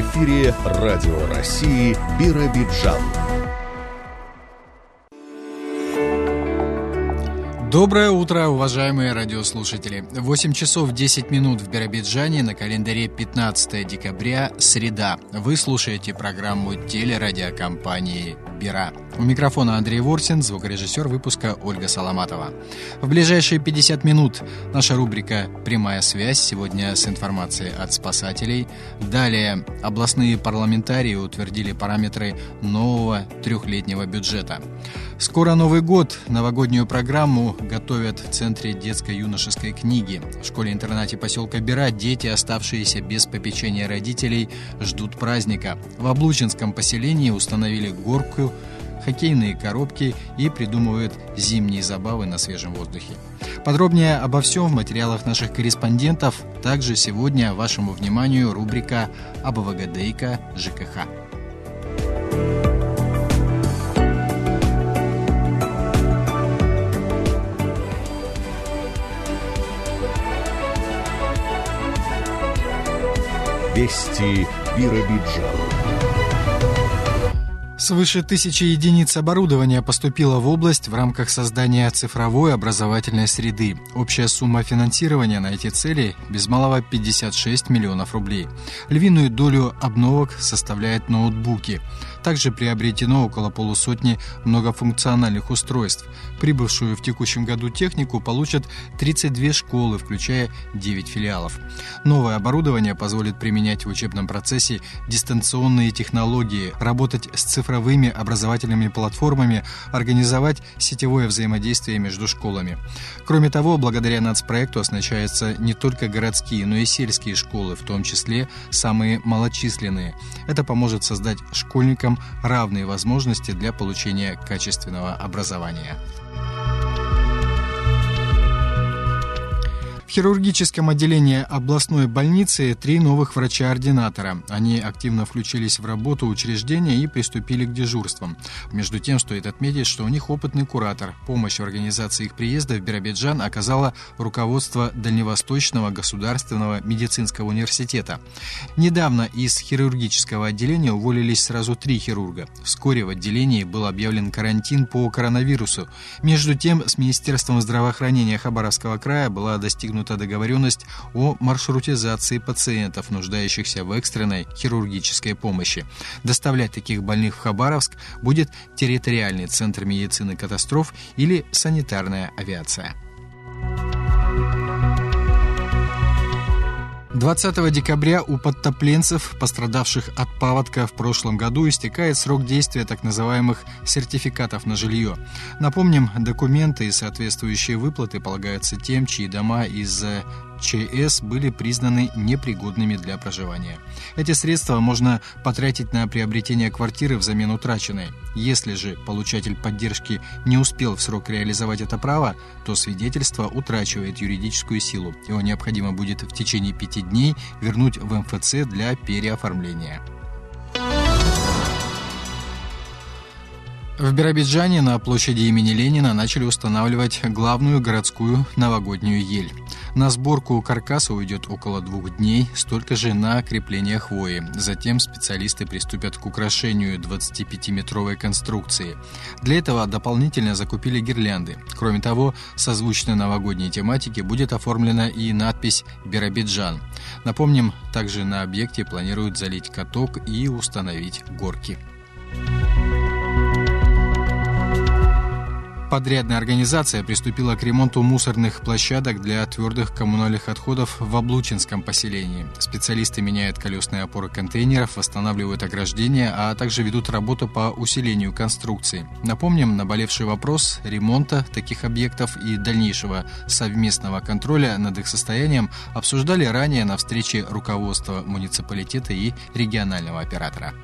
Эфире Радио России Биробиджан. Доброе утро, уважаемые радиослушатели. 8 часов 10 минут в Биробиджане, на календаре 15 декабря, среда. Вы слушаете программу телерадиокомпании «Бира». У микрофона Андрей Ворсин, звукорежиссер выпуска Ольга Соломатова. В ближайшие 50 минут наша рубрика «Прямая связь» сегодня с информацией от спасателей. Далее областные парламентарии утвердили параметры нового трехлетнего бюджета. Скоро Новый год. Новогоднюю программу готовят в Центре детско-юношеской книги. В школе-интернате поселка Бера дети, оставшиеся без попечения родителей, ждут праздника. В Облучинском поселении установили горку хоккейные коробки и придумывают зимние забавы на свежем воздухе. Подробнее обо всем в материалах наших корреспондентов. Также сегодня вашему вниманию рубрика «АБВГДейка ЖКХ». Вести Биробиджан. Свыше тысячи единиц оборудования поступило в область в рамках создания цифровой образовательной среды. Общая сумма финансирования на эти цели без малого 56 миллионов рублей. Львиную долю обновок составляют ноутбуки. Также приобретено около полусотни многофункциональных устройств. Прибывшую в текущем году технику получат 32 школы, включая 9 филиалов. Новое оборудование позволит применять в учебном процессе дистанционные технологии, работать с цифровыми образовательными платформами, организовать сетевое взаимодействие между школами. Кроме того, благодаря нацпроекту оснащаются не только городские, но и сельские школы, в том числе самые малочисленные. Это поможет создать школьникам равные возможности для получения качественного образования. В хирургическом отделении областной больницы три новых врача-ординатора. Они активно включились в работу учреждения и приступили к дежурствам. Между тем, стоит отметить, что у них опытный куратор. Помощь в организации их приезда в Биробиджан оказало руководство Дальневосточного государственного медицинского университета. Недавно из хирургического отделения уволились сразу три хирурга. Вскоре в отделении был объявлен карантин по коронавирусу. Между тем, с Министерством здравоохранения Хабаровского края была достигнута достигнута договоренность о маршрутизации пациентов, нуждающихся в экстренной хирургической помощи. Доставлять таких больных в Хабаровск будет территориальный центр медицины катастроф или санитарная авиация. 20 декабря у подтопленцев, пострадавших от паводка в прошлом году, истекает срок действия так называемых сертификатов на жилье. Напомним, документы и соответствующие выплаты полагаются тем, чьи дома из-за ЧС были признаны непригодными для проживания. Эти средства можно потратить на приобретение квартиры взамен утраченной. Если же получатель поддержки не успел в срок реализовать это право, то свидетельство утрачивает юридическую силу. Его необходимо будет в течение пяти дней вернуть в МФЦ для переоформления. В Биробиджане на площади имени Ленина начали устанавливать главную городскую новогоднюю ель. На сборку каркаса уйдет около двух дней, столько же на крепление хвои. Затем специалисты приступят к украшению 25-метровой конструкции. Для этого дополнительно закупили гирлянды. Кроме того, созвучно новогодней тематике будет оформлена и надпись «Биробиджан». Напомним, также на объекте планируют залить каток и установить горки. Подрядная организация приступила к ремонту мусорных площадок для твердых коммунальных отходов в Облучинском поселении. Специалисты меняют колесные опоры контейнеров, восстанавливают ограждения, а также ведут работу по усилению конструкции. Напомним, наболевший вопрос ремонта таких объектов и дальнейшего совместного контроля над их состоянием обсуждали ранее на встрече руководства муниципалитета и регионального оператора.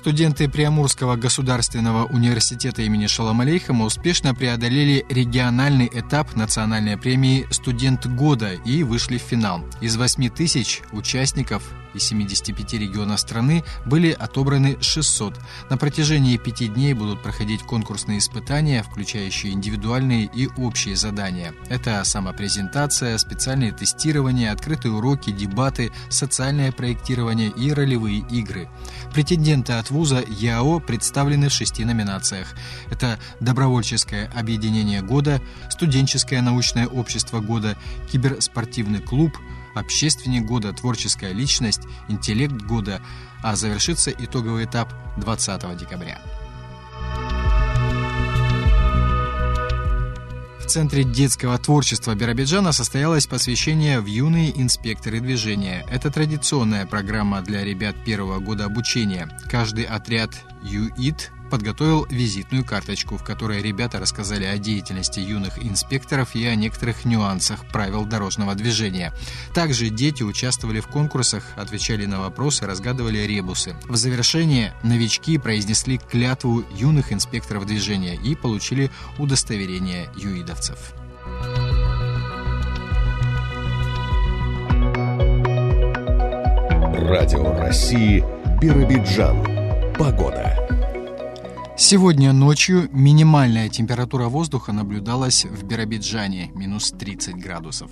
Студенты Приамурского государственного университета имени Шалом Алейхама успешно преодолели региональный этап национальной премии «Студент года» и вышли в финал. Из 8 тысяч участников из 75 регионов страны были отобраны 600. На протяжении пяти дней будут проходить конкурсные испытания, включающие индивидуальные и общие задания. Это самопрезентация, специальные тестирования, открытые уроки, дебаты, социальное проектирование и ролевые игры. Претенденты от вуза ЯО представлены в шести номинациях. Это добровольческое объединение года, студенческое научное общество года, киберспортивный клуб, общественник года, творческая личность, интеллект года, а завершится итоговый этап 20 декабря. Центре детского творчества Биробиджана состоялось посвящение в юные инспекторы движения. Это традиционная программа для ребят первого года обучения. Каждый отряд ЮИТ подготовил визитную карточку, в которой ребята рассказали о деятельности юных инспекторов и о некоторых нюансах правил дорожного движения. Также дети участвовали в конкурсах, отвечали на вопросы, разгадывали ребусы. В завершение новички произнесли клятву юных инспекторов движения и получили удостоверение юидовцев. Радио России Биробиджан. Погода. Сегодня ночью минимальная температура воздуха наблюдалась в Биробиджане – минус 30 градусов.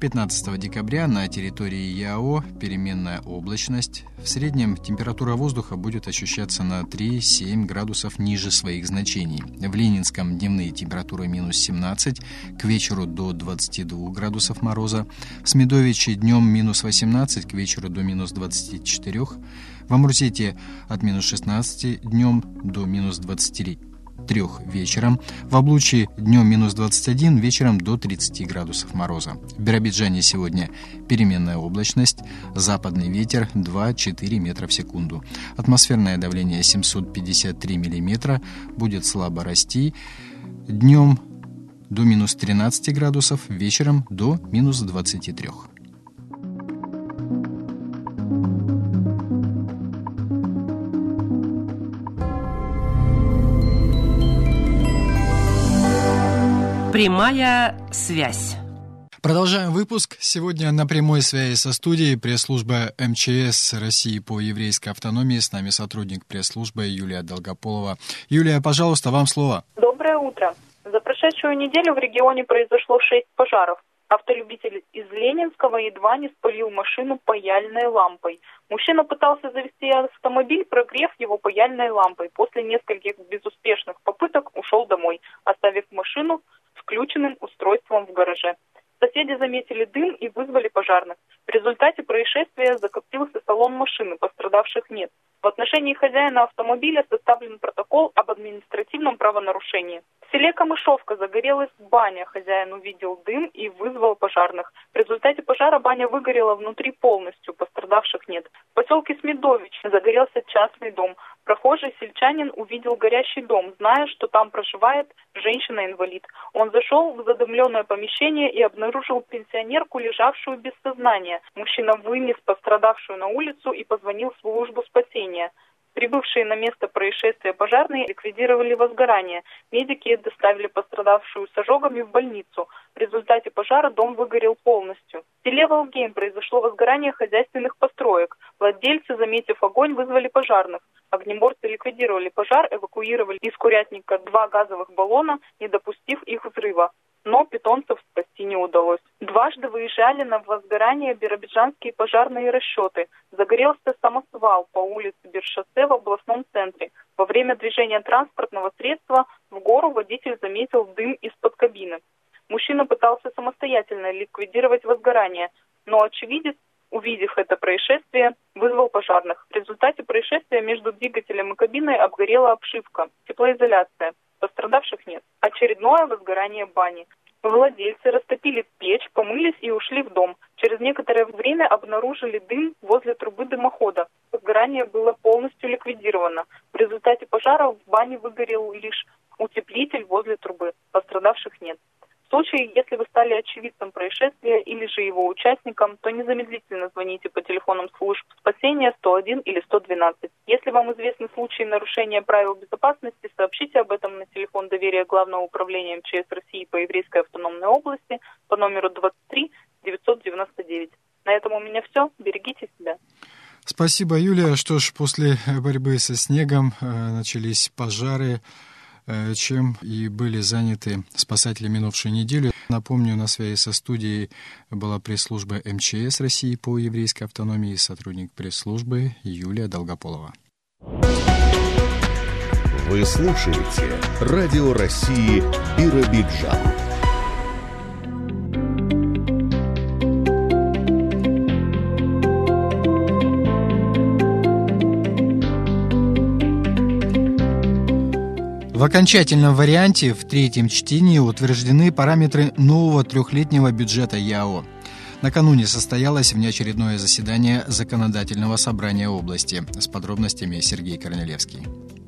15 декабря на территории ЯО переменная облачность. В среднем температура воздуха будет ощущаться на 3-7 градусов ниже своих значений. В Ленинском дневные температуры минус 17, к вечеру до 22 градусов мороза. В Смедовиче днем минус 18, к вечеру до минус 24 в Амурзете от минус 16 днем до минус 23 вечером. В Облуче днем минус 21, вечером до 30 градусов мороза. В Биробиджане сегодня переменная облачность, западный ветер 2-4 метра в секунду. Атмосферное давление 753 миллиметра, будет слабо расти. Днем до минус 13 градусов, вечером до минус 23. Прямая связь. Продолжаем выпуск. Сегодня на прямой связи со студией пресс-служба МЧС России по еврейской автономии. С нами сотрудник пресс-службы Юлия Долгополова. Юлия, пожалуйста, вам слово. Доброе утро. За прошедшую неделю в регионе произошло шесть пожаров. Автолюбитель из Ленинского едва не спалил машину паяльной лампой. Мужчина пытался завести автомобиль, прогрев его паяльной лампой. После нескольких безуспешных попыток ушел домой, оставив машину включенным устройством в гараже. Соседи заметили дым и вызвали пожарных. В результате происшествия закоптился салон машины, пострадавших нет. В отношении хозяина автомобиля составлен протокол об административном правонарушении. В селе Камышовка загорелась баня. Хозяин увидел дым и вызвал пожарных. В результате пожара баня выгорела внутри полностью, пострадавших нет. В поселке Смедович загорелся частный дом. Прохожий сельчанин увидел горящий дом, зная, что там проживает женщина-инвалид. Он зашел в задымленное помещение и обнаружил пенсионерку, лежавшую без сознания. Мужчина вынес пострадавшую на улицу и позвонил в службу спасения. Прибывшие на место происшествия пожарные ликвидировали возгорание. Медики доставили пострадавшую с ожогами в больницу. В результате пожара дом выгорел полностью. В селе Волгейм произошло возгорание хозяйственных построек. Владельцы, заметив огонь, вызвали пожарных. Огнеборцы ликвидировали пожар, эвакуировали из курятника два газовых баллона, не допустив их взрыва но питомцев спасти не удалось. Дважды выезжали на возгорание биробиджанские пожарные расчеты. Загорелся самосвал по улице Бершосе в областном центре. Во время движения транспортного средства в гору водитель заметил дым из-под кабины. Мужчина пытался самостоятельно ликвидировать возгорание, но очевидец, увидев это происшествие, вызвал пожарных. В результате происшествия между двигателем и кабиной обгорела обшивка, теплоизоляция. Пострадавших нет. Очередное возгорание бани. Владельцы растопили печь, помылись и ушли в дом. Через некоторое время обнаружили дым возле трубы дымохода. Возгорание было полностью ликвидировано. В результате пожара в бане выгорел лишь утеплитель возле трубы. Пострадавших нет. В случае, если вы стали очевидцем происшествия или же его участником, то незамедлительно звоните по телефонам служб спасения 101 или 112. Если вам известны случаи нарушения правил безопасности, сообщите об этом на телефон доверия Главного управления МЧС России по Еврейской автономной области по номеру 23 999. На этом у меня все. Берегите себя. Спасибо, Юлия. Что ж, после борьбы со снегом э, начались пожары, чем и были заняты спасатели минувшую неделю. Напомню, на связи со студией была пресс-служба МЧС России по еврейской автономии, сотрудник пресс-службы Юлия Долгополова. Вы слушаете Радио России Биробиджан. В окончательном варианте в третьем чтении утверждены параметры нового трехлетнего бюджета ЯО. Накануне состоялось внеочередное заседание Законодательного собрания области. С подробностями Сергей Корнелевский.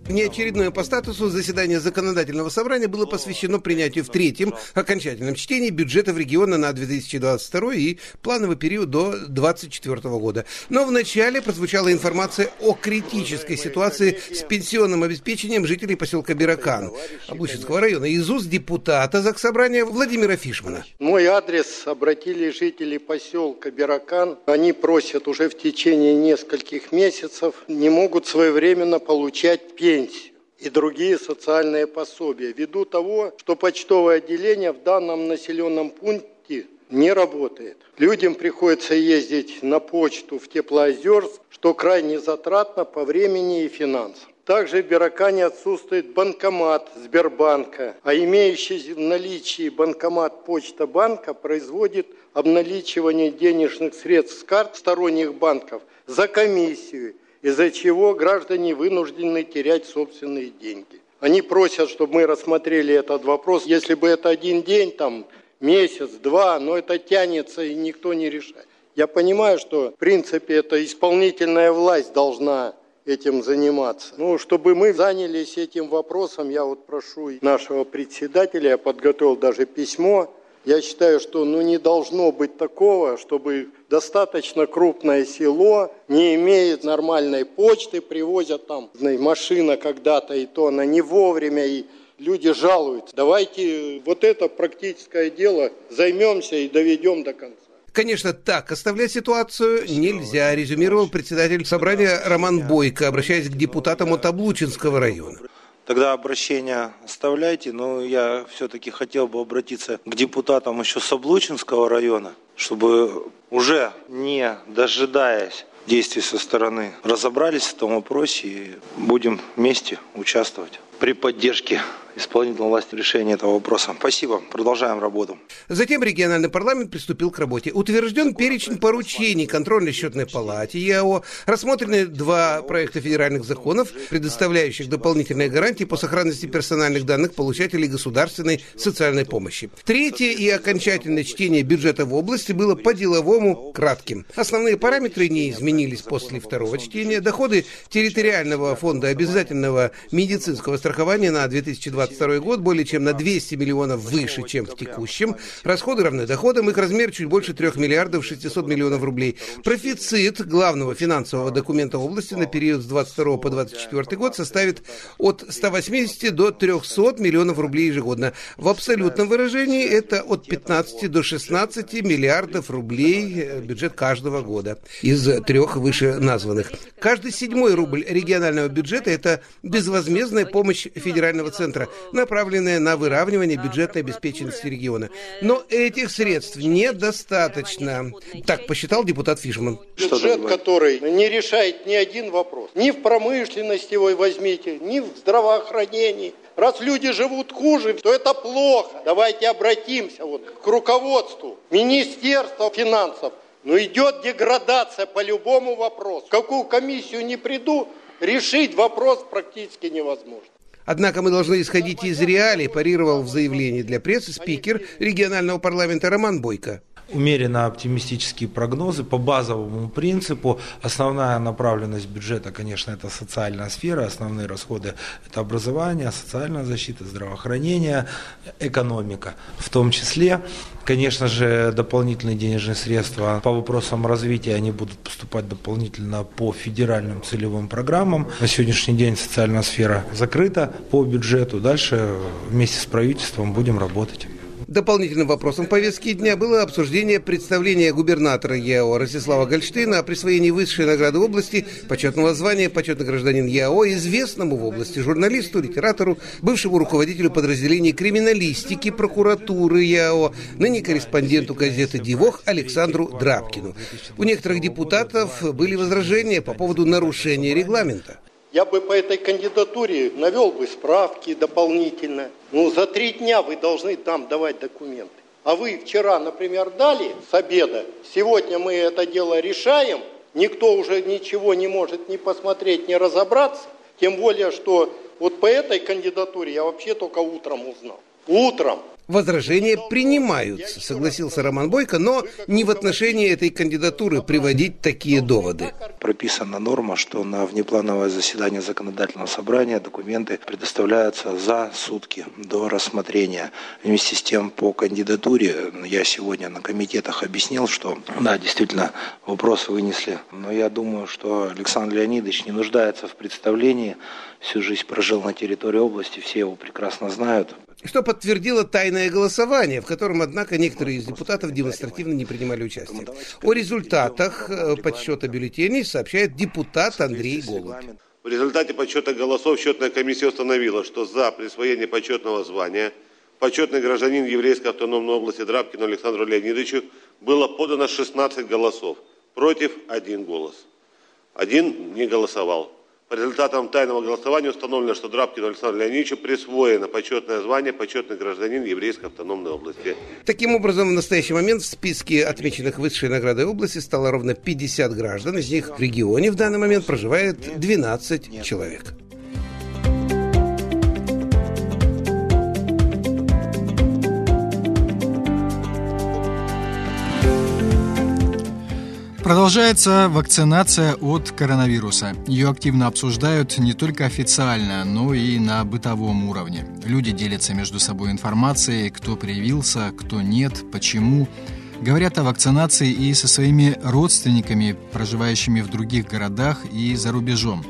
Внеочередное по статусу заседание законодательного собрания было посвящено принятию в третьем окончательном чтении бюджета в региона на 2022 и плановый период до 2024 года. Но вначале прозвучала информация о критической ситуации с пенсионным обеспечением жителей поселка Биракан Обучинского района из уст депутата Заксобрания Владимира Фишмана. Мой адрес обратили жители поселка Биракан. Они просят уже в течение нескольких месяцев, не могут своевременно получать пенсию пенсию и другие социальные пособия ввиду того, что почтовое отделение в данном населенном пункте не работает. Людям приходится ездить на почту в Теплоозерск, что крайне затратно по времени и финансам. Также в Биракане отсутствует банкомат Сбербанка, а имеющийся в наличии банкомат Почта банка производит обналичивание денежных средств с карт сторонних банков за комиссию из-за чего граждане вынуждены терять собственные деньги. Они просят, чтобы мы рассмотрели этот вопрос. Если бы это один день, там, месяц, два, но это тянется и никто не решает. Я понимаю, что в принципе это исполнительная власть должна этим заниматься. Ну, чтобы мы занялись этим вопросом, я вот прошу нашего председателя, я подготовил даже письмо я считаю, что ну, не должно быть такого, чтобы достаточно крупное село не имеет нормальной почты, привозят там машина когда-то, и то она не вовремя, и люди жалуются. Давайте вот это практическое дело займемся и доведем до конца. Конечно, так оставлять ситуацию нельзя, резюмировал председатель собрания Роман Бойко, обращаясь к депутатам от Облучинского района тогда обращение оставляйте, но я все-таки хотел бы обратиться к депутатам еще Соблучинского района, чтобы уже не дожидаясь действий со стороны разобрались в этом вопросе и будем вместе участвовать при поддержке исполнительной власти решения этого вопроса. Спасибо. Продолжаем работу. Затем региональный парламент приступил к работе. Утвержден перечень поручений контрольно-счетной палате ЕАО. Рассмотрены два проекта федеральных законов, предоставляющих дополнительные гарантии по сохранности персональных данных получателей государственной социальной помощи. Третье и окончательное чтение бюджета в области было по-деловому кратким. Основные параметры не изменились после второго чтения. Доходы территориального фонда обязательного медицинского страхования на 2020 2022 год более чем на 200 миллионов выше, чем в текущем. Расходы равны доходам, их размер чуть больше 3 миллиардов 600 миллионов рублей. Профицит главного финансового документа области на период с 22 по 24 год составит от 180 до 300 миллионов рублей ежегодно. В абсолютном выражении это от 15 до 16 миллиардов рублей э, бюджет каждого года из трех выше названных. Каждый седьмой рубль регионального бюджета – это безвозмездная помощь федерального центра направленные на выравнивание бюджетной обеспеченности региона. Но этих средств недостаточно, так посчитал депутат Фишман. Бюджет, который не решает ни один вопрос. Ни в промышленности его возьмите, ни в здравоохранении. Раз люди живут хуже, то это плохо. Давайте обратимся вот к руководству Министерства финансов. Но идет деградация по любому вопросу. какую комиссию не приду, решить вопрос практически невозможно. Однако мы должны исходить из реалий, парировал в заявлении для прессы спикер регионального парламента Роман Бойко умеренно оптимистические прогнозы по базовому принципу. Основная направленность бюджета, конечно, это социальная сфера, основные расходы это образование, социальная защита, здравоохранение, экономика. В том числе, конечно же, дополнительные денежные средства по вопросам развития, они будут поступать дополнительно по федеральным целевым программам. На сегодняшний день социальная сфера закрыта по бюджету. Дальше вместе с правительством будем работать. Дополнительным вопросом повестки дня было обсуждение представления губернатора ЕАО Ростислава Гольштейна о присвоении высшей награды области почетного звания почетный гражданин ЕАО известному в области журналисту, литератору, бывшему руководителю подразделений криминалистики прокуратуры ЕАО, ныне корреспонденту газеты «Дивох» Александру Драбкину. У некоторых депутатов были возражения по поводу нарушения регламента. Я бы по этой кандидатуре навел бы справки дополнительно. Ну, за три дня вы должны там давать документы. А вы вчера, например, дали с обеда, сегодня мы это дело решаем, никто уже ничего не может ни посмотреть, ни разобраться. Тем более, что вот по этой кандидатуре я вообще только утром узнал. Утром. Возражения принимаются, согласился Роман Бойко, но не в отношении этой кандидатуры приводить такие доводы. Прописана норма, что на внеплановое заседание законодательного собрания документы предоставляются за сутки до рассмотрения. Вместе с тем по кандидатуре я сегодня на комитетах объяснил, что да, действительно вопрос вынесли, но я думаю, что Александр Леонидович не нуждается в представлении, всю жизнь прожил на территории области, все его прекрасно знают что подтвердило тайное голосование, в котором, однако, некоторые из депутатов демонстративно не принимали участие. О результатах э, подсчета бюллетеней сообщает депутат Андрей Голубь. В результате подсчета голосов счетная комиссия установила, что за присвоение почетного звания почетный гражданин Еврейской автономной области Драбкину Александру Леонидовичу было подано 16 голосов, против один голос. Один не голосовал. По результатам тайного голосования установлено, что Драбкину Александру Леонидовичу присвоено почетное звание почетный гражданин Еврейской автономной области. Таким образом, в настоящий момент в списке отмеченных высшей наградой области стало ровно 50 граждан. Из них в регионе в данный момент проживает 12 человек. Продолжается вакцинация от коронавируса. Ее активно обсуждают не только официально, но и на бытовом уровне. Люди делятся между собой информацией, кто привился, кто нет, почему. Говорят о вакцинации и со своими родственниками, проживающими в других городах и за рубежом.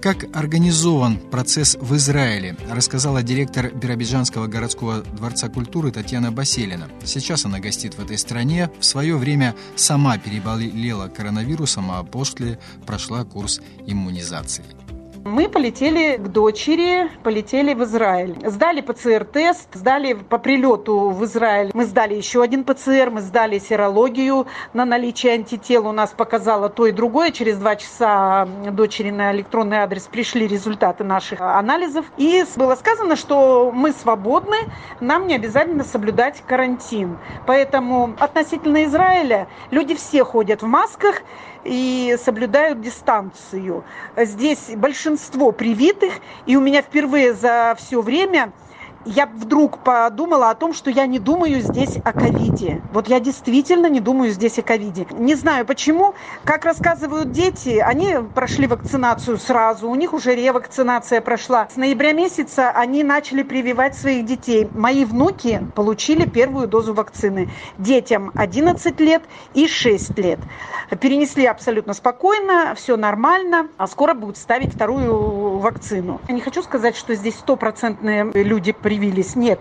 Как организован процесс в Израиле, рассказала директор Биробиджанского городского дворца культуры Татьяна Баселина. Сейчас она гостит в этой стране. В свое время сама переболела коронавирусом, а после прошла курс иммунизации. Мы полетели к дочери, полетели в Израиль. Сдали ПЦР-тест, сдали по прилету в Израиль. Мы сдали еще один ПЦР, мы сдали серологию на наличие антител. У нас показало то и другое. Через два часа дочери на электронный адрес пришли результаты наших анализов. И было сказано, что мы свободны, нам не обязательно соблюдать карантин. Поэтому относительно Израиля люди все ходят в масках и соблюдают дистанцию. Здесь большинство привитых, и у меня впервые за все время я вдруг подумала о том, что я не думаю здесь о ковиде. Вот я действительно не думаю здесь о ковиде. Не знаю почему. Как рассказывают дети, они прошли вакцинацию сразу, у них уже ревакцинация прошла. С ноября месяца они начали прививать своих детей. Мои внуки получили первую дозу вакцины. Детям 11 лет и 6 лет. Перенесли абсолютно спокойно, все нормально, а скоро будут ставить вторую вакцину. Я не хочу сказать, что здесь стопроцентные люди привились, нет.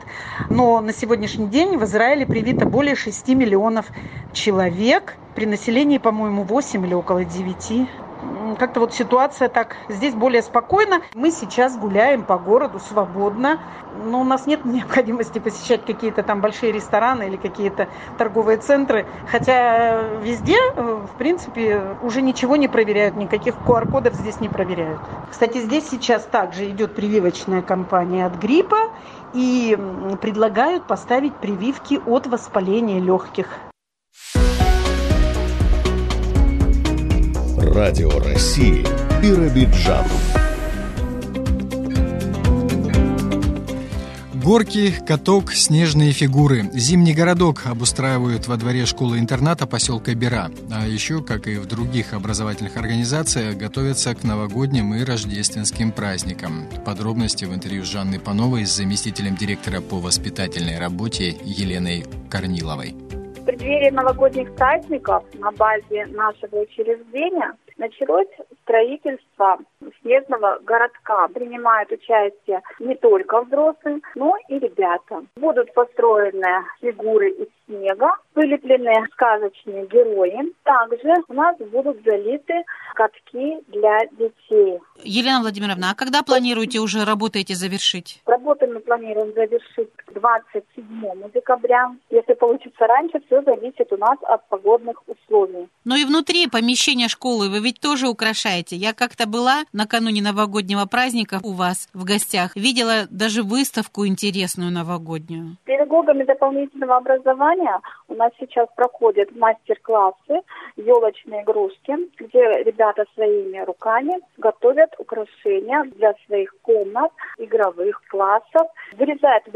Но на сегодняшний день в Израиле привито более 6 миллионов человек. При населении, по-моему, 8 или около 9 как-то вот ситуация так здесь более спокойно. Мы сейчас гуляем по городу свободно, но у нас нет необходимости посещать какие-то там большие рестораны или какие-то торговые центры, хотя везде, в принципе, уже ничего не проверяют, никаких QR-кодов здесь не проверяют. Кстати, здесь сейчас также идет прививочная кампания от гриппа и предлагают поставить прививки от воспаления легких. Радио России Биробиджан. Горки, каток, снежные фигуры. Зимний городок обустраивают во дворе школы-интерната поселка Бера. А еще, как и в других образовательных организациях, готовятся к новогодним и рождественским праздникам. Подробности в интервью с Жанной Пановой с заместителем директора по воспитательной работе Еленой Корниловой преддверии новогодних праздников на базе нашего учреждения началось строительство снежного городка. Принимают участие не только взрослые, но и ребята. Будут построены фигуры из снега, вылеплены сказочные герои. Также у нас будут залиты катки для детей. Елена Владимировна, а когда планируете уже работы эти завершить? Работы мы планируем завершить 27 декабря. Если получится раньше, все зависит у нас от погодных условий. Но и внутри помещения школы вы ведь тоже украшаете. Я как-то была накануне новогоднего праздника у вас в гостях. Видела даже выставку интересную новогоднюю. Педагогами дополнительного образования у нас сейчас проходят мастер-классы елочные игрушки, где ребята своими руками готовят украшения для своих комнат, игровых классов, вырезают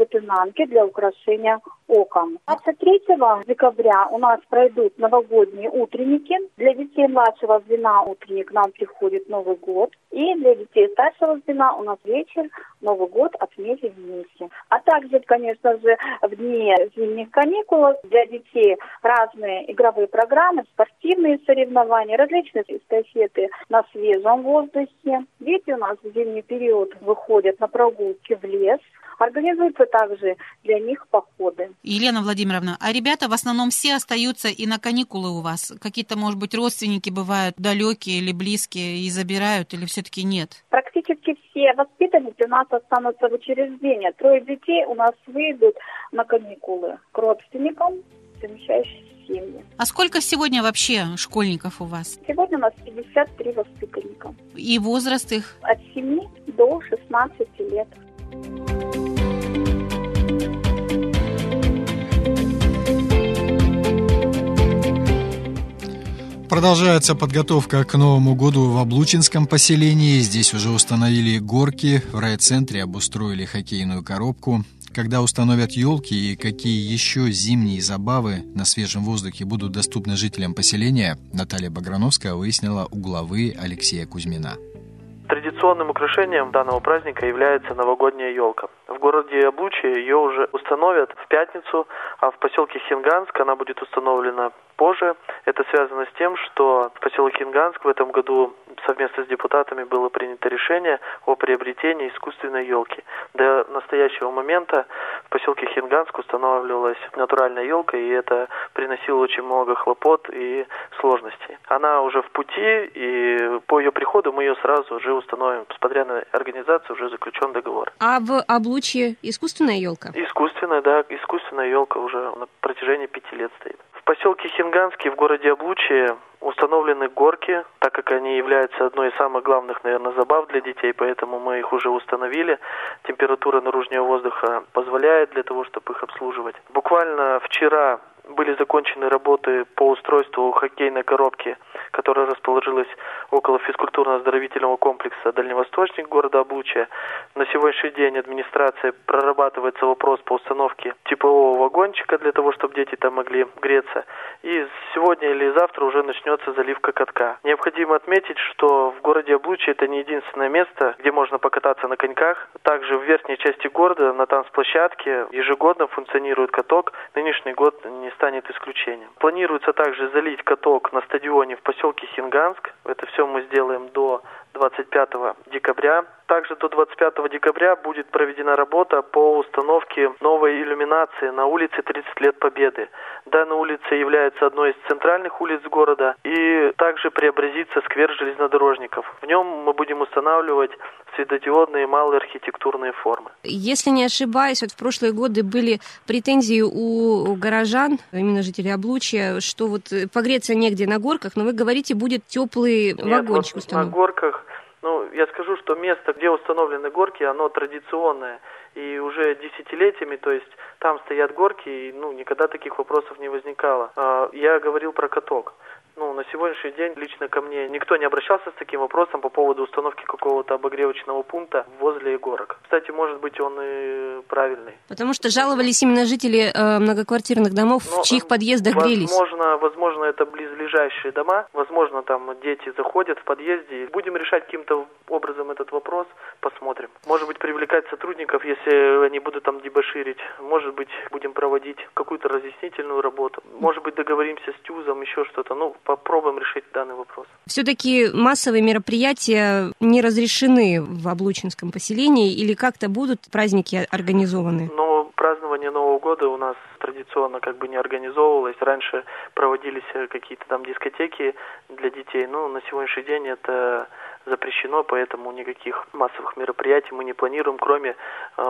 выпинанки для украшения окон. 23 декабря у нас пройдут новогодние утренники. Для детей младшего звена утренник нам приходит Новый год. И для детей старшего звена у нас вечер Новый год отметим вместе. А также, конечно же, в дни зимних каникул для детей разные игровые программы, спортивные соревнования, различные эстафеты на свежем воздухе. Дети у нас в зимний период выходят на прогулки в лес, Организуются также для них походы. Елена Владимировна, а ребята в основном все остаются и на каникулы у вас? Какие-то, может быть, родственники бывают далекие или близкие и забирают, или все-таки нет? Практически все воспитанники у нас останутся в учреждении. Трое детей у нас выйдут на каникулы к родственникам, совмещающимся семьи. А сколько сегодня вообще школьников у вас? Сегодня у нас 53 воспитанника. И возраст их? От 7 до 16 лет. Продолжается подготовка к Новому году в Облучинском поселении. Здесь уже установили горки, в райцентре обустроили хоккейную коробку. Когда установят елки и какие еще зимние забавы на свежем воздухе будут доступны жителям поселения, Наталья Баграновская выяснила у главы Алексея Кузьмина. Традиционным украшением данного праздника является новогодняя елка. В городе Облучье ее уже установят в пятницу, а в поселке Хинганск она будет установлена позже. Это связано с тем, что в поселок Хинганск в этом году совместно с депутатами было принято решение о приобретении искусственной елки. До настоящего момента в поселке Хинганск устанавливалась натуральная елка, и это приносило очень много хлопот и сложностей. Она уже в пути, и по ее приходу мы ее сразу же установим. С подрядной организацией уже заключен договор. А в Облучье искусственная елка? Искусственная, да, искусственная елка уже на протяжении пяти лет стоит. В поселке Хинганске в городе Облучье установлены горки, так как они являются одной из самых главных, наверное, забав для детей, поэтому мы их уже установили. Температура наружного воздуха позволяет для того, чтобы их обслуживать. Буквально вчера были закончены работы по устройству хоккейной коробки, которая расположилась около физкультурно-оздоровительного комплекса «Дальневосточник» города Облучья. На сегодняшний день администрация прорабатывается вопрос по установке теплового вагончика для того, чтобы дети там могли греться. И сегодня или завтра уже начнется заливка катка. Необходимо отметить, что в городе Облучье это не единственное место, где можно покататься на коньках. Также в верхней части города на танцплощадке ежегодно функционирует каток. Нынешний год не станет исключением. Планируется также залить каток на стадионе в поселке Хинганск. Это все мы сделаем до 25 декабря. Также до 25 декабря будет проведена работа по установке новой иллюминации на улице 30 лет Победы. Данная улица является одной из центральных улиц города и также преобразится сквер железнодорожников. В нем мы будем устанавливать светодиодные малые архитектурные формы. Если не ошибаюсь, вот в прошлые годы были претензии у горожан, именно жителей Облучья, что вот погреться негде на горках, но вы говорите, будет теплый Нет, вагончик вот установлен. На горках ну, я скажу, что место, где установлены горки, оно традиционное. И уже десятилетиями, то есть там стоят горки, и ну, никогда таких вопросов не возникало. А, Я говорил про каток. Ну, на сегодняшний день лично ко мне никто не обращался с таким вопросом по поводу установки какого-то обогревочного пункта возле горок. Кстати, может быть, он и правильный. Потому что жаловались именно жители э, многоквартирных домов, Но, в чьих подъездах грелись. Возможно, возможно, это близлежащие дома. Возможно, там дети заходят в подъезде. Будем решать каким-то образом этот вопрос. Посмотрим. Может быть, привлекать сотрудников, если они будут там дебоширить. Может быть, будем проводить какую-то разъяснительную работу. Может быть, договоримся с ТЮЗом, еще что-то. Ну, попробуем решить данный вопрос. Все-таки массовые мероприятия не разрешены в Облучинском поселении или как-то будут праздники организованы? Ну, празднование Нового года у нас традиционно как бы не организовывалось. Раньше проводились какие-то там дискотеки для детей, но на сегодняшний день это запрещено, поэтому никаких массовых мероприятий мы не планируем, кроме, э,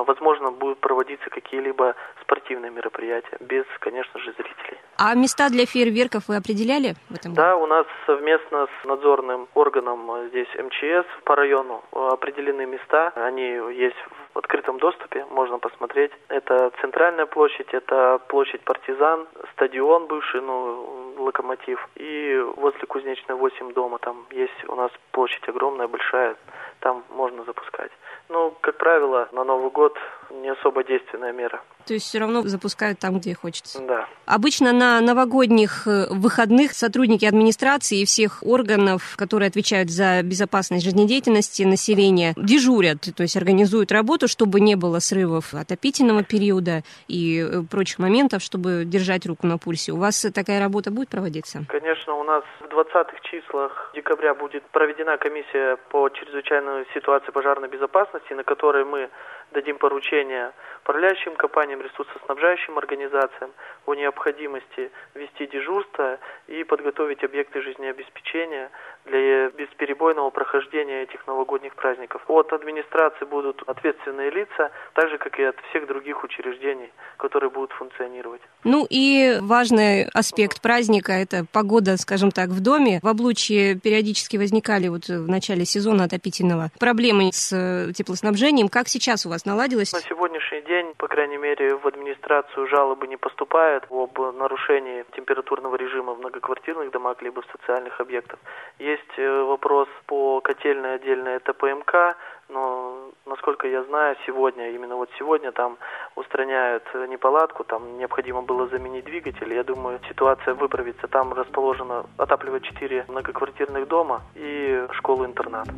возможно, будут проводиться какие-либо спортивные мероприятия, без, конечно же, зрителей. А места для фейерверков вы определяли в этом Да, у нас совместно с надзорным органом э, здесь МЧС по району э, определены места. Они есть в открытом доступе, можно посмотреть. Это центральная площадь, это площадь Партизан, стадион бывший, ну, локомотив. И возле Кузнечной 8 дома там есть у нас площадь огромная, большая, там можно запускать. Ну, как правило, на Новый год не особо действенная мера. То есть все равно запускают там, где хочется. Да. Обычно на новогодних э, выходных сотрудники администрации и всех органов, которые отвечают за безопасность жизнедеятельности населения, дежурят, то есть организуют работу, чтобы не было срывов отопительного периода и э, прочих моментов, чтобы держать руку на пульсе. У вас такая работа будет проводиться? Конечно, у нас в 20-х числах декабря будет проведена комиссия по чрезвычайной ситуации пожарной безопасности, на которой мы дадим поручение управляющим компаниям, ресурсоснабжающим организациям о необходимости вести дежурство и подготовить объекты жизнеобеспечения для бесперебойного прохождения этих новогодних праздников. От администрации будут ответственные лица, так же, как и от всех других учреждений, которые будут функционировать. Ну и важный аспект праздника – это погода, скажем так, в доме. В облучье периодически возникали вот в начале сезона отопительного проблемы с э, теплоснабжением. Как сейчас у вас наладилось? На сегодняшний день, по крайней мере, в администрацию жалобы не поступают об нарушении температурного режима в многоквартирных домах либо в социальных объектах. Есть э, вопрос по котельной отдельной, это ПМК, но, насколько я знаю, сегодня, именно вот сегодня там устраняют неполадку, там необходимо было заменить двигатель. Я думаю, ситуация выправится. Там расположено отапливать четыре многоквартирных дома и школу-интернат.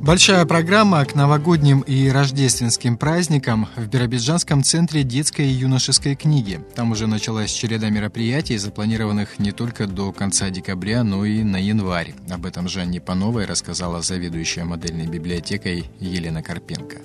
Большая программа к новогодним и рождественским праздникам в Биробиджанском центре детской и юношеской книги. Там уже началась череда мероприятий, запланированных не только до конца декабря, но и на январь. Об этом Жанне Пановой рассказала заведующая модельной библиотекой Елена Карпенко.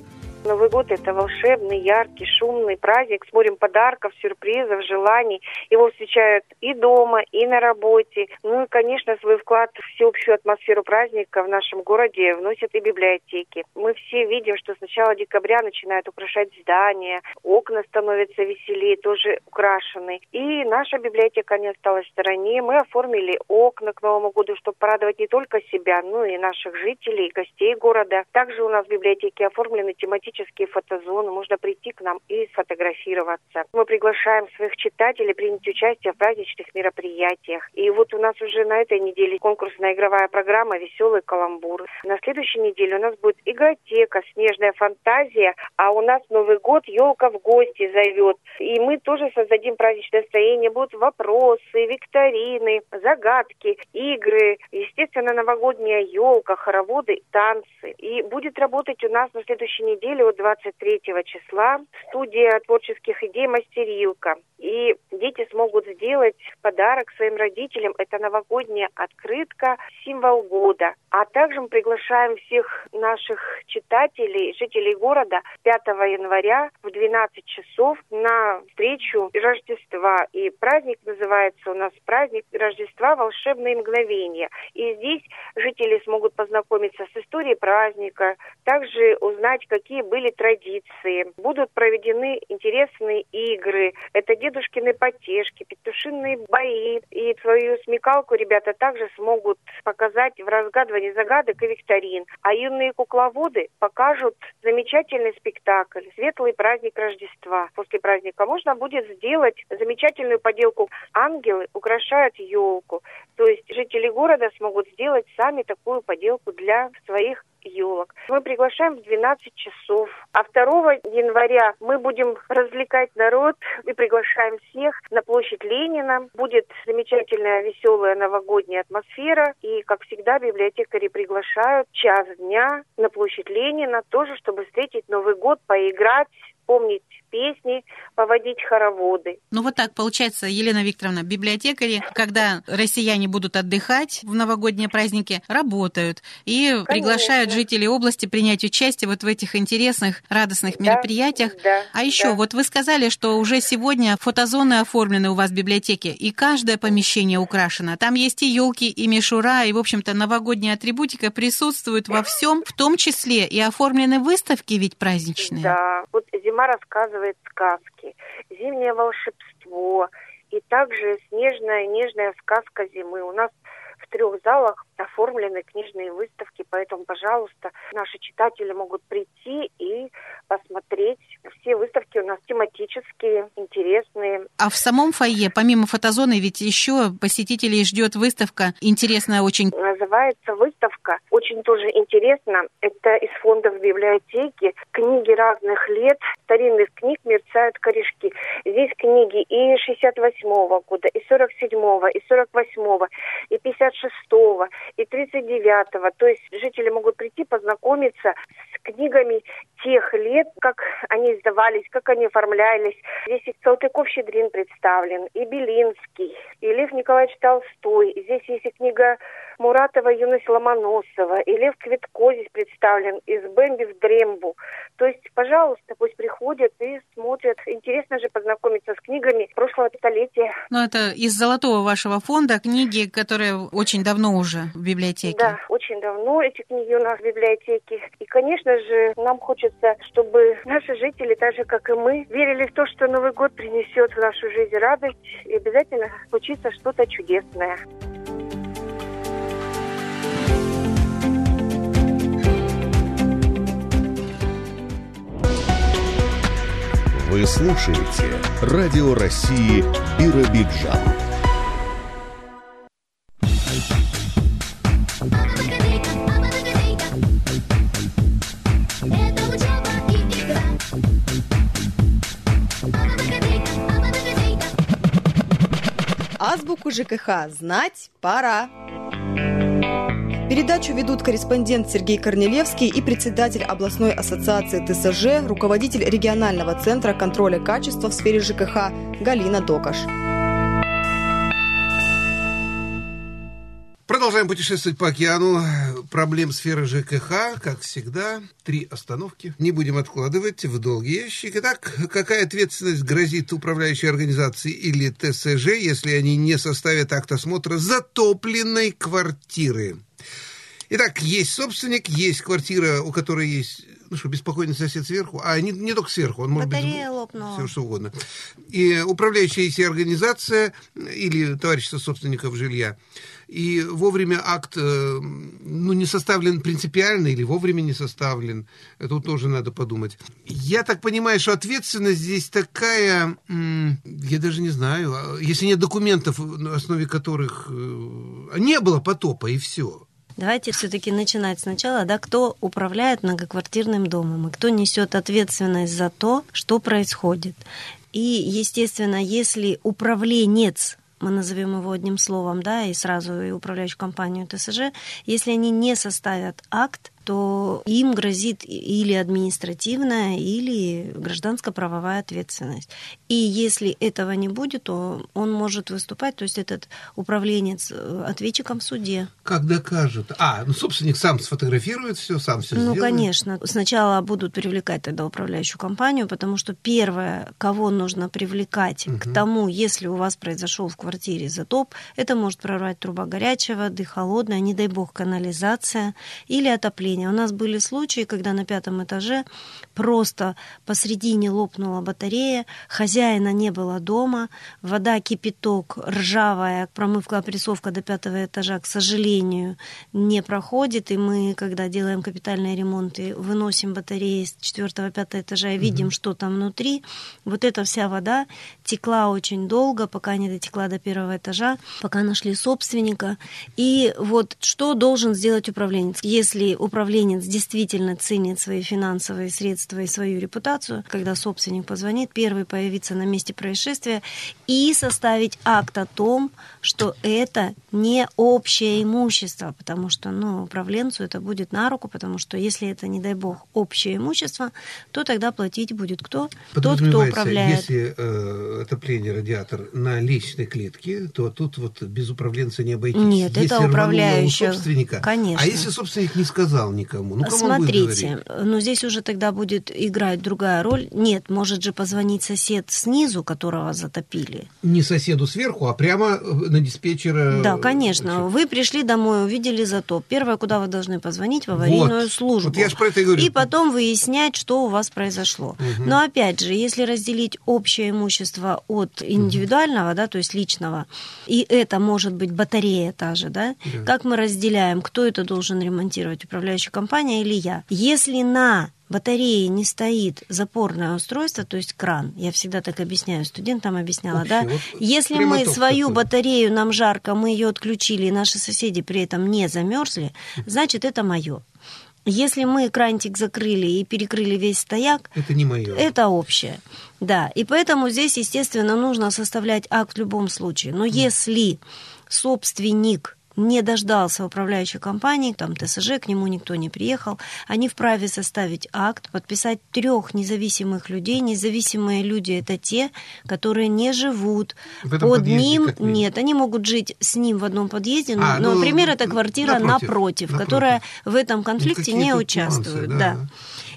Новый год – это волшебный, яркий, шумный праздник с морем подарков, сюрпризов, желаний. Его встречают и дома, и на работе. Ну и, конечно, свой вклад в всеобщую атмосферу праздника в нашем городе вносят и библиотеки. Мы все видим, что с начала декабря начинают украшать здания, окна становятся веселее, тоже украшены. И наша библиотека не осталась в стороне. Мы оформили окна к Новому году, чтобы порадовать не только себя, но и наших жителей, гостей города. Также у нас в библиотеке оформлены тематические тематические фотозоны, можно прийти к нам и сфотографироваться. Мы приглашаем своих читателей принять участие в праздничных мероприятиях. И вот у нас уже на этой неделе конкурсная игровая программа «Веселый каламбур». На следующей неделе у нас будет игротека, снежная фантазия, а у нас Новый год, елка в гости зовет. И мы тоже создадим праздничное настроение. Будут вопросы, викторины, загадки, игры, естественно, новогодняя елка, хороводы, танцы. И будет работать у нас на следующей неделе от 23 числа студия творческих идей «Мастерилка». И дети смогут сделать подарок своим родителям. Это новогодняя открытка, символ года. А также мы приглашаем всех наших читателей, жителей города 5 января в 12 часов на встречу Рождества. И праздник называется у нас праздник Рождества «Волшебные мгновения». И здесь жители смогут познакомиться с историей праздника, также узнать, какие были традиции. Будут проведены интересные игры. Это дедушкины потешки, петушиные бои. И свою смекалку ребята также смогут показать в разгадывании загадок и викторин. А юные кукловоды покажут замечательный спектакль «Светлый праздник Рождества». После праздника можно будет сделать замечательную поделку. Ангелы украшают елку. То есть жители города смогут сделать сами такую поделку для своих елок. Мы приглашаем в 12 часов. А 2 января мы будем развлекать народ и приглашаем всех на площадь Ленина. Будет замечательная, веселая новогодняя атмосфера. И, как всегда, библиотекари приглашают час дня на площадь Ленина тоже, чтобы встретить Новый год, поиграть, помнить песни, поводить хороводы. Ну вот так получается, Елена Викторовна, библиотекари, когда россияне будут отдыхать в новогодние праздники, работают и Конечно. приглашают жителей области принять участие вот в этих интересных, радостных да, мероприятиях. Да, а еще, да. вот вы сказали, что уже сегодня фотозоны оформлены у вас в библиотеке, и каждое помещение украшено. Там есть и елки, и мишура, и, в общем-то, новогодняя атрибутика присутствует во всем, в том числе и оформлены выставки ведь праздничные. Да, вот зима рассказывает сказки, зимнее волшебство, и также снежная нежная сказка зимы. У нас в трех залах оформлены книжные выставки, поэтому, пожалуйста, наши читатели могут прийти и посмотреть. Все выставки у нас тематические, интересные. А в самом фойе, помимо фотозоны, ведь еще посетителей ждет выставка интересная очень. Называется выставка, очень тоже интересно. Это из фондов библиотеки. Книги разных лет, старинных книг мерцают корешки. Здесь книги и 68-го года, и 47-го, и 48-го, и 56-го, и 39-го. То есть жители могут прийти познакомиться с книгами тех лет, как они издавались, как они оформлялись. Здесь и Салтыков-Щедрин представлен, и Белинский, и Лев Николаевич Толстой. Здесь есть и книга Муратова «Юность Ломоносова», и Лев Квитко здесь представлен, из Бэмби в Дрембу. То есть, пожалуйста, пусть приходят и смотрят. Интересно же познакомиться с книгами прошлого столетия. Ну, это из золотого вашего фонда книги, которые очень давно уже в библиотеке. Да, очень давно эти книги у нас в библиотеке. И, конечно же, нам хочется, чтобы наши жители, так же, как и мы, верили в то, что Новый год принесет в нашу жизнь радость и обязательно случится что-то чудесное. Вы слушаете Радио России Биробиджан. Азбуку ЖКХ знать пора. Передачу ведут корреспондент Сергей Корнелевский и председатель областной ассоциации ТСЖ, руководитель регионального центра контроля качества в сфере ЖКХ Галина Докаш. Продолжаем путешествовать по океану. Проблем сферы ЖКХ, как всегда. Три остановки. Не будем откладывать в долгий ящик. Итак, какая ответственность грозит управляющей организации или ТСЖ, если они не составят акт осмотра затопленной квартиры? Итак, есть собственник, есть квартира, у которой есть ну что, беспокойный сосед сверху, а не, не только сверху, он может Батарея быть лопнула. все что угодно. И управляющая организация или товарищество собственников жилья, и вовремя акт э, ну, не составлен принципиально или вовремя не составлен, тут тоже надо подумать. Я так понимаю, что ответственность здесь такая, я даже не знаю, а если нет документов, на основе которых э, не было потопа и все. Давайте все-таки начинать сначала, да, кто управляет многоквартирным домом и кто несет ответственность за то, что происходит. И, естественно, если управленец мы назовем его одним словом, да, и сразу и управляющую компанию ТСЖ, если они не составят акт, то им грозит или административная, или гражданско-правовая ответственность. И если этого не будет, то он может выступать, то есть этот управленец э, ответчиком в суде. Как докажут? А, ну собственник сам сфотографирует все, сам все ну, сделает? Ну, конечно. Сначала будут привлекать тогда управляющую компанию, потому что первое, кого нужно привлекать угу. к тому, если у вас произошел в квартире затоп, это может прорвать труба горячей воды, холодная, не дай бог канализация или отопление отопления. У нас были случаи, когда на пятом этаже просто посредине лопнула батарея, хозяина не было дома, вода, кипяток, ржавая, промывка, опрессовка до пятого этажа, к сожалению, не проходит, и мы, когда делаем капитальные ремонты, выносим батареи с четвертого, пятого этажа и видим, угу. что там внутри, вот эта вся вода текла очень долго, пока не дотекла до первого этажа, пока нашли собственника. И вот что должен сделать управленец? Если управленец управленец действительно ценит свои финансовые средства и свою репутацию, когда собственник позвонит, первый появиться на месте происшествия и составить акт о том, что это не общее имущество, потому что ну, управленцу это будет на руку, потому что если это, не дай бог, общее имущество, то тогда платить будет кто? Тот, кто управляет. Если э, отопление радиатор на личной клетке, то тут вот без управленца не обойтись. Нет, если это управляющий. собственника. Конечно. А если собственник не сказал никому? Ну, кому Смотрите, ну здесь уже тогда будет играть другая роль. Нет, может же позвонить сосед снизу, которого затопили. Не соседу сверху, а прямо на диспетчера. Да, конечно. Вы пришли домой, увидели затоп. Первое, куда вы должны позвонить, в аварийную вот. службу. Вот я же про это и говорю. И потом выяснять, что у вас произошло. Угу. Но опять же, если разделить общее имущество от индивидуального, угу. да, то есть личного, и это может быть батарея та же, да, да, как мы разделяем, кто это должен ремонтировать, управляющая компания или я. Если на батарее не стоит запорное устройство, то есть кран, я всегда так объясняю, студентам объясняла, Общий, да, вот если мы свою такой. батарею, нам жарко, мы ее отключили, и наши соседи при этом не замерзли, значит, это мое. Если мы крантик закрыли и перекрыли весь стояк, это не мое. Это общее. Да, и поэтому здесь, естественно, нужно составлять акт в любом случае. Но если собственник не дождался управляющей компании, там ТСЖ, к нему никто не приехал, они вправе составить акт, подписать трех независимых людей. Независимые люди это те, которые не живут под ним. Нет, они могут жить с ним в одном подъезде, а, но, ну, например, это квартира напротив, напротив, напротив. которая в этом конфликте Ну, не тут участвует. нюансы, да. да.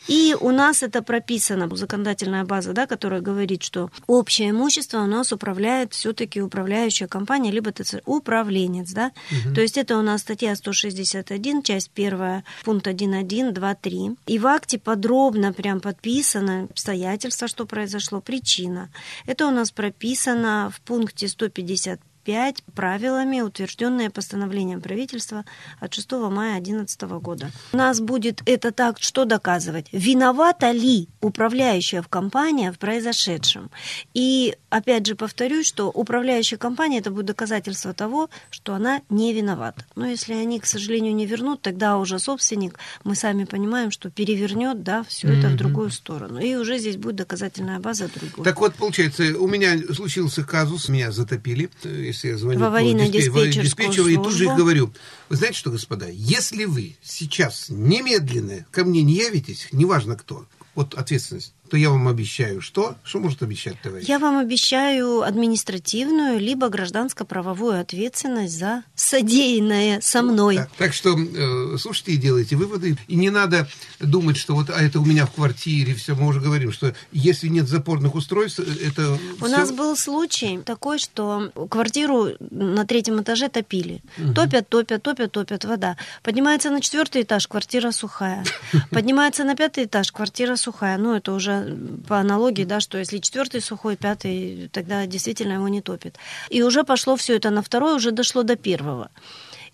И у нас это прописано, законодательная база, да, которая говорит, что общее имущество у нас управляет все-таки управляющая компания, либо ТЦ, управленец, да. Мгм. То есть это у нас статья 161, часть 1, пункт 1.1, 2, 3. И в акте подробно прям подписано обстоятельства, что произошло, причина. Это у нас прописано в пункте 150 5 правилами, утвержденные постановлением правительства от 6 мая 2011 года. У нас будет этот акт что доказывать? Виновата ли управляющая в компания в произошедшем? И опять же повторюсь, что управляющая компания это будет доказательство того, что она не виновата. Но если они, к сожалению, не вернут, тогда уже собственник, мы сами понимаем, что перевернет да, все это в другую сторону. И уже здесь будет доказательная база другой. Так вот, получается, у меня случился казус, меня затопили. Если я звоню В аварийно-диспетчерскую по диспетчеру, и тут же говорю, вы знаете что, господа, если вы сейчас немедленно ко мне не явитесь, неважно кто, вот ответственность, то я вам обещаю, что? Что может обещать товарищ? Я вам обещаю административную либо гражданско-правовую ответственность за содеянное со мной. Так, так что э, слушайте и делайте выводы. И не надо думать, что вот а это у меня в квартире, все. Мы уже говорим, что если нет запорных устройств, э, это У всё- нас был случай такой, что квартиру на третьем этаже топили. Мгм. Топят, топят, топят, топят, вода. Поднимается на четвертый этаж, квартира сухая. Поднимается на пятый этаж, квартира сухая. Ну, это уже по аналогии, да, что если четвертый сухой, пятый, тогда действительно его не топит. И уже пошло все это на второй, уже дошло до первого.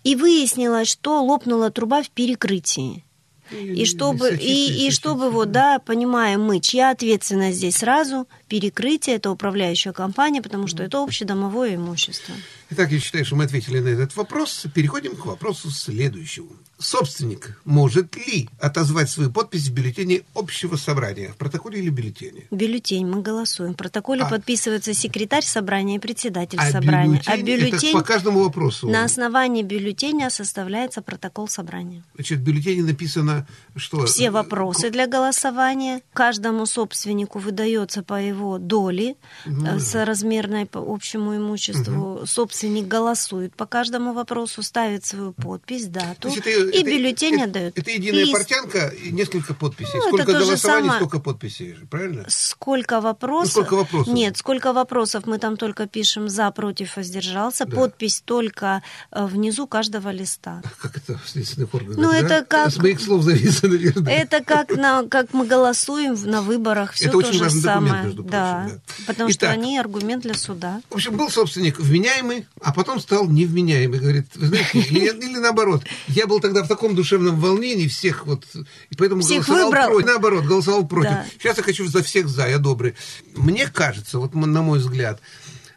И выяснилось, что лопнула труба в перекрытии. И чтобы, и, и чтобы вот, да, понимаем мы, чья ответственность здесь сразу, перекрытие, это управляющая компания, потому что это общедомовое имущество. Итак, я считаю, что мы ответили на этот вопрос. Переходим к вопросу следующему. Собственник может ли отозвать свою подпись в бюллетене общего собрания, в протоколе или бюллетене? Бюллетень мы голосуем. В протоколе А. подписывается секретарь собрания и председатель А собрания. бюллетень, это по каждому вопросу. на основании бюллетеня составляется протокол собрания. Значит, в бюллетене написано, что... Все вопросы для голосования. Каждому собственнику выдается по его доле Ну, э, соразмерной по общему имуществу. Собственник голосует по каждому вопросу, ставит свою подпись, дату, это- и это- бюллетень это- отдает. Это единая Лист. и несколько подписей. Ну, сколько голосований, самое. столько подписей правильно? Сколько вопросов? Ну, сколько вопросов? Нет, сколько вопросов мы там только пишем за, против, воздержался. Да. Подпись только э, внизу каждого листа. Как это в следственных органах, Ну, да? это как- С моих слов зависит, наверное. Это как, на, как мы голосуем на выборах, все Это то очень же важный документ, самое. между прочим, да. да. Потому что Итак. они аргумент для суда. В общем, был собственник вменяемый, а потом стал невменяемый. Говорит, вы знаете, или, или наоборот. Я был тогда в таком душевном волнении всех вот, и поэтому Всех голосовал выбрал. против. Наоборот, голосовал против. Да. Сейчас я хочу за всех за, я добрый. Мне кажется, вот на мой взгляд,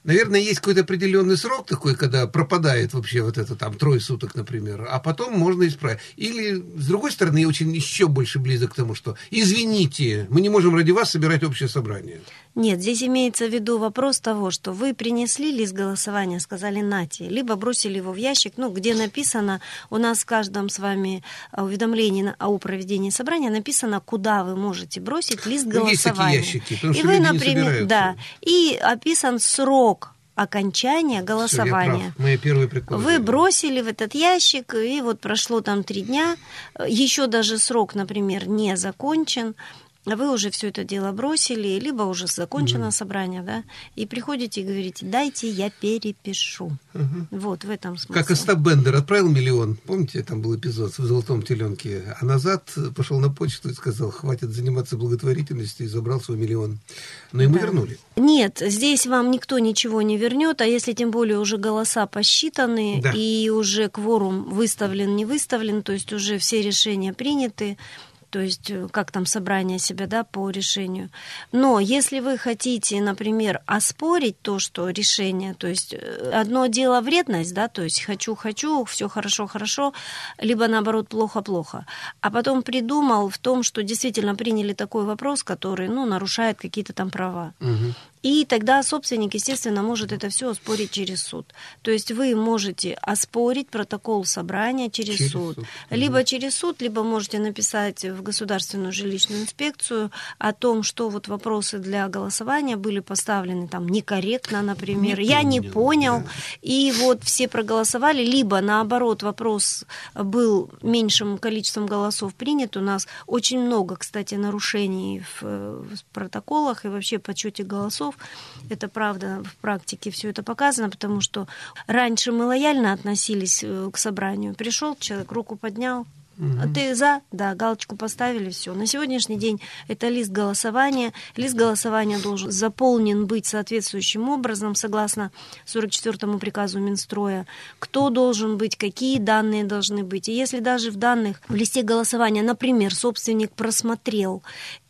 Наверное, есть какой-то определенный срок такой, когда пропадает вообще вот это там трое суток, например, а потом можно исправить. Или, с другой стороны, я очень еще больше близок к тому, что извините, мы не можем ради вас собирать общее собрание. Нет, здесь имеется в виду вопрос того, что вы принесли лист голосования, сказали «нате», либо бросили его в ящик, ну, где написано, у нас в каждом с вами уведомлении о проведении собрания написано, куда вы можете бросить лист голосования. Ну, есть такие ящики, потому и что вы, например, да, и описан срок окончания голосования. я прав. Мои. Вы бросили в этот ящик, и вот прошло там три дня, еще даже срок, например, не закончен, а вы уже все это дело бросили, либо уже закончено Мгм. собрание, да, и приходите и говорите, дайте я перепишу. Мгм. Вот в этом смысл. Как Остап Бендер отправил миллион, помните, там был эпизод в «Золотом теленке», а назад пошел на почту и сказал, хватит заниматься благотворительностью, и забрал свой миллион. Но ему Да. вернули. Нет, здесь вам никто ничего не вернет, а если тем более уже голоса посчитаны Да. и уже кворум выставлен, не выставлен, то есть уже все решения приняты, то есть э, как там собрание себя, да, по решению. Но если вы хотите, например, оспорить то, что решение, то есть э, одно дело вредность, да, то есть хочу-хочу, все хорошо-хорошо, либо наоборот плохо-плохо, а потом придумал в том, что действительно приняли такой вопрос, который, ну, нарушает какие-то там права. И тогда собственник, естественно, может это все оспорить через суд. То есть вы можете оспорить протокол собрания через, Через суд. суд. Либо через суд, либо можете написать в Государственную жилищную инспекцию о том, что вот вопросы для голосования были поставлены там некорректно, например. Не Я не понял, понял. И вот все проголосовали, либо наоборот вопрос был меньшим количеством голосов принят. У нас очень много, кстати, нарушений в, в протоколах и вообще подсчете голосов. Это правда, в практике все это показано, потому что раньше мы лояльно относились э, к собранию. Пришел человек, руку поднял, а Ты за? Да, галочку поставили, все. На сегодняшний день это лист голосования. Лист голосования должен заполнен быть соответствующим образом, согласно 44-му приказу Минстроя. Кто должен быть, какие данные должны быть. И если даже в данных в листе голосования, например, собственник просмотрел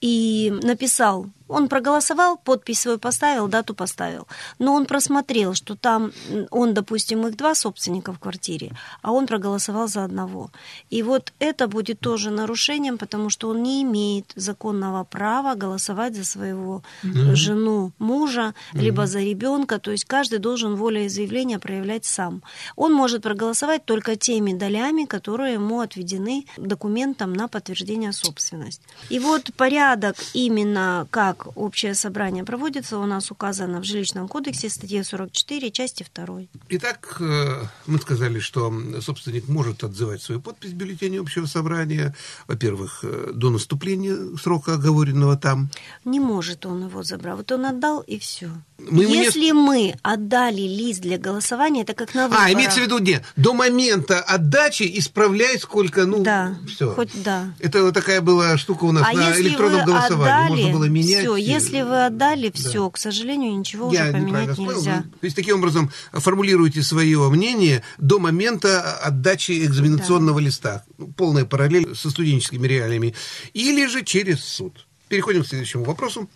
и написал он проголосовал, подпись свою поставил, дату поставил. Но он просмотрел, что там он, допустим, их два собственника в квартире, а он проголосовал за одного. И вот это будет тоже нарушением, потому что он не имеет законного права голосовать за своего Мгм. жену, мужа, Мгм. либо за ребенка. То есть каждый должен волеизъявление проявлять сам. Он может проголосовать только теми долями, которые ему отведены документом на подтверждение собственности. И вот порядок именно как общее собрание проводится у нас указано в жилищном кодексе статье 44 части 2. Итак, э, мы сказали, что собственник может отзывать свою подпись в бюллетене общего собрания, во-первых, э, до наступления срока, оговоренного там. Не может он его забрать. Вот он отдал и все. Мы ему не- Если мы отдали лист для голосования, это как на выборах. А, имеется в виду, нет, до момента отдачи исправляй сколько, ну, все. Хоть да. Это вот такая была штука у нас а на если электронном голосовании. отдали, Можно было менять. Все, и- если вы отдали, Да. все, к сожалению, ничего Я уже поменять нельзя. То есть, таким образом, формулируйте свое мнение до момента отдачи экзаменационного листа. Ну, Полная параллель со студенческими реалиями. Или же через суд. Переходим к следующему вопросу.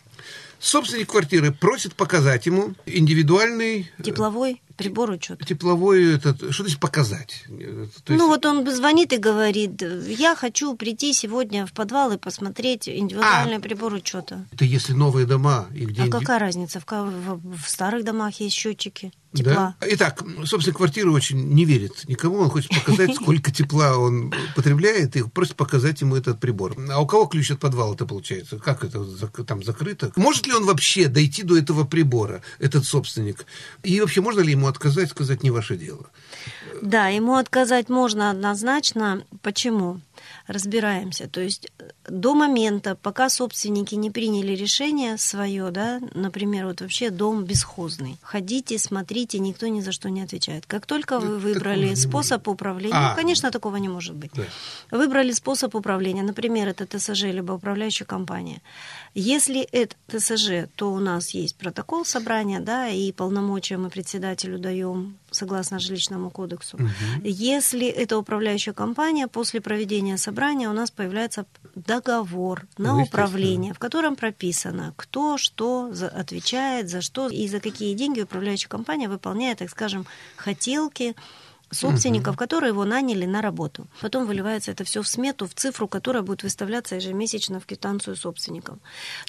Собственник квартиры просит показать ему индивидуальный э, Тепловой прибор учета. тепловой этот, что значит показать? То есть- Ну вот он звонит и говорит, я хочу прийти сегодня в подвал и посмотреть индивидуальный прибор учета. это если новые дома и где А инди- какая разница? В, в- в старых домах есть счетчики тепла. Да? Итак, собственно, квартира очень не верит никому. Он хочет показать, сколько тепла он потребляет, и просит показать ему этот прибор. А у кого ключ от подвала-то получается? Как это там закрыто? Может ли он вообще дойти до этого прибора, этот собственник? И вообще, можно ли ему отказать, сказать, не ваше дело? Да, ему отказать можно однозначно. Почему? Разбираемся. То есть э, до момента, пока собственники не приняли решение свое, да, например, вот вообще дом бесхозный. Ходите, смотрите, никто ни за что не отвечает. Как только вы выбрали не способ управления, А. ну, конечно, такого не может быть. Да. Выбрали способ управления, например, это ТСЖ, либо управляющая компания. Если это ТСЖ, то у нас есть протокол собрания, да, и полномочия мы председателю даем согласно жилищному кодексу. Угу. Если это управляющая компания, после проведения собрания у нас появляется договор на ну, управление, в котором прописано, кто что за, отвечает, за что и за какие деньги управляющая компания выполняет, так скажем, хотелки собственников, угу. которые его наняли на работу. Потом выливается это все в смету, в цифру, которая будет выставляться ежемесячно в квитанцию собственникам.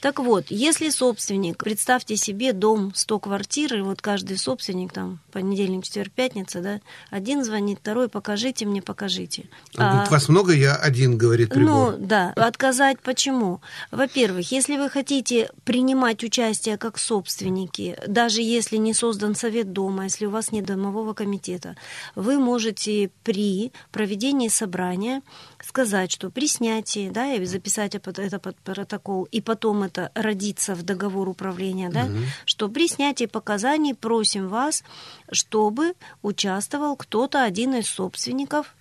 Так вот, если собственник, представьте себе дом 100 квартир, и вот каждый собственник, там, понедельник, четверг, пятница, да, один звонит, второй, покажите мне, покажите. А, Вас много, я один, говорит прибор. Ну, да. Отказать почему? Во-первых, если вы хотите принимать участие как собственники, даже если не создан совет дома, если у вас нет домового комитета, вы вы можете при проведении собрания сказать, что при снятии, да, и записать это под протокол, и потом это родится в договор управления, да, угу. что при снятии показаний просим вас, чтобы участвовал кто-то, один из собственников,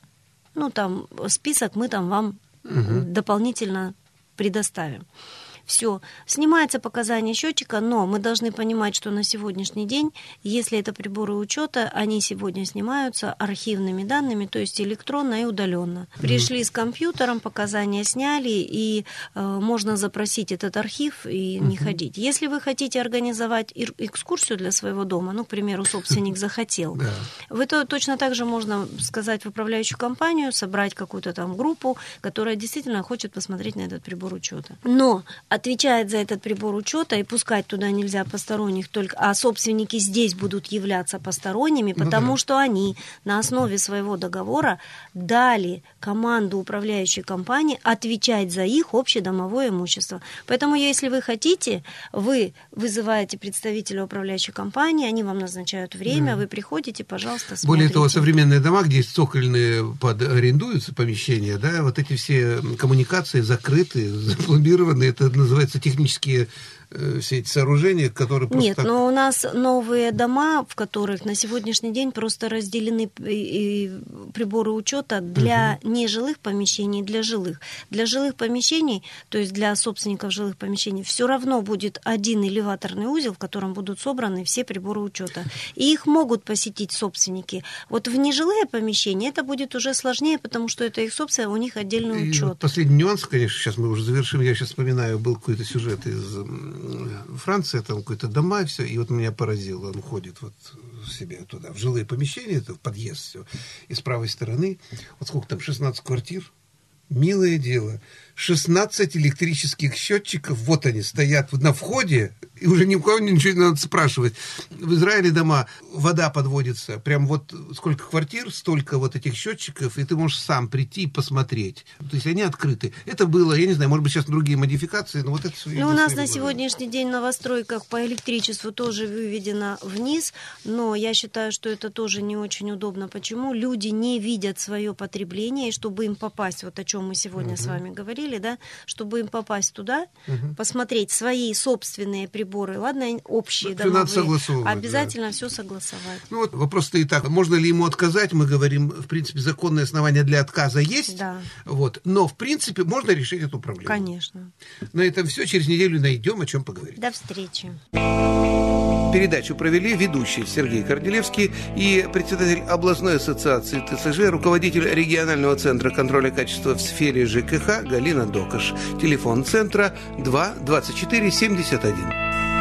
ну, там, список мы там вам угу. дополнительно предоставим. Все, снимается показания счетчика, но мы должны понимать, что на сегодняшний день, если это приборы учета, они сегодня снимаются архивными данными, то есть электронно и удаленно. Пришли с компьютером, показания сняли, и э, можно запросить этот архив и не ходить. Если вы хотите организовать экскурсию для своего дома, ну, к примеру, собственник захотел, вы то точно так же можно сказать в управляющую компанию, собрать какую-то там группу, которая действительно хочет посмотреть на этот прибор учета. Но отвечает за этот прибор учета, и пускать туда нельзя посторонних, только, а собственники здесь будут являться посторонними, ну потому да. что они на основе своего договора дали команду управляющей компании отвечать за их общедомовое имущество. Поэтому, если вы хотите, вы вызываете представителя управляющей компании, они вам назначают время, да. вы приходите, пожалуйста, смотрите. Более того, современные дома, где цокольные под арендуются помещения, да, вот эти все коммуникации закрыты, запломбированы, это называется технические все эти сооружения, которые просто... Нет, но у нас новые дома, в которых на сегодняшний день просто разделены приборы учета для угу. нежилых помещений, для жилых. Для жилых помещений, то есть для собственников жилых помещений, все равно будет один элеваторный узел, в котором будут собраны все приборы учета. И их могут посетить собственники. Вот в нежилые помещения это будет уже сложнее, потому что это их собственность, у них отдельный учет. Вот последний нюанс, конечно, сейчас мы уже завершим. Я сейчас вспоминаю, был какой-то сюжет из Франция, там какой-то дома, и все. И вот меня поразило, он ходит вот себе туда, в жилые помещения, это в подъезд все. И с правой стороны, вот сколько там, 16 квартир, милое дело, 16 электрических счетчиков, вот они стоят на входе, и уже ни у кого ничего не надо спрашивать. В Израиле дома вода подводится, прям вот сколько квартир, столько вот этих счетчиков, и ты можешь сам прийти и посмотреть. То есть они открыты. Это было, я не знаю, может быть, сейчас другие модификации, но вот это... Ну, у нас на сегодняшний день новостройках по электричеству тоже выведено вниз, но я считаю, что это тоже не очень удобно. Почему? Люди не видят свое потребление, и чтобы им попасть, вот о чем мы сегодня угу. с вами говорили, да, чтобы им попасть туда, угу. посмотреть свои собственные приборы, ладно, общие надо согласовывать. Обязательно да. все согласовать. Ну вот вопрос стоит так, можно ли ему отказать? Мы говорим, в принципе, законное основание для отказа есть. Да. Вот, но, в принципе, можно решить эту проблему. Конечно. На этом все. Через неделю найдем, о чем поговорить. До встречи. Передачу провели ведущий Сергей Корнелевский и председатель областной ассоциации ТСЖ, руководитель регионального центра контроля качества в сфере ЖКХ Галина Докаш. Телефон центра 2 24 71.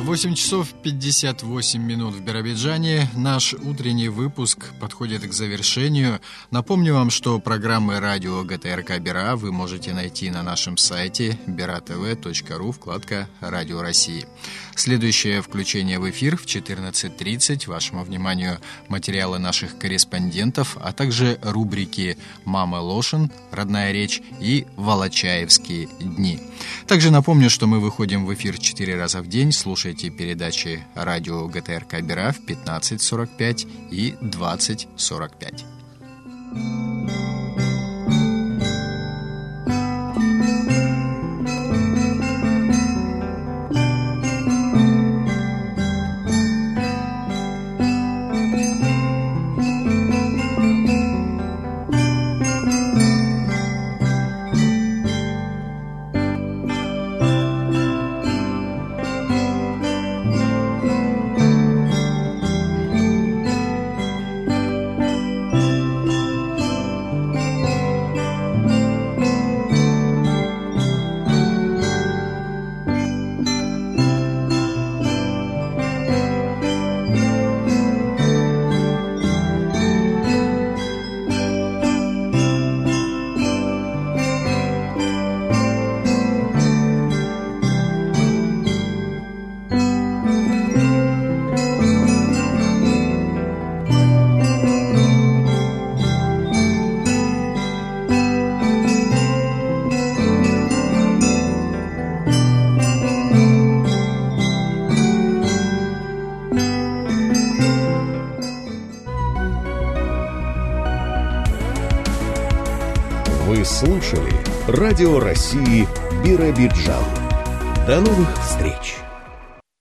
8 часов 58 минут в Биробиджане. Наш утренний выпуск подходит к завершению. Напомню вам, что программы радио ГТРК Бера вы можете найти на нашем сайте beratv.ru, вкладка «Радио России». Следующее включение в эфир в 14.30. Вашему вниманию материалы наших корреспондентов, а также рубрики «Мама Лошин», «Родная речь» и «Волочаевские дни». Также напомню, что мы выходим в эфир 4 раза в день. Слушайте передачи радио ГТРК Бера в 15.45 и 20.45. России Биробиджан. До новых встреч!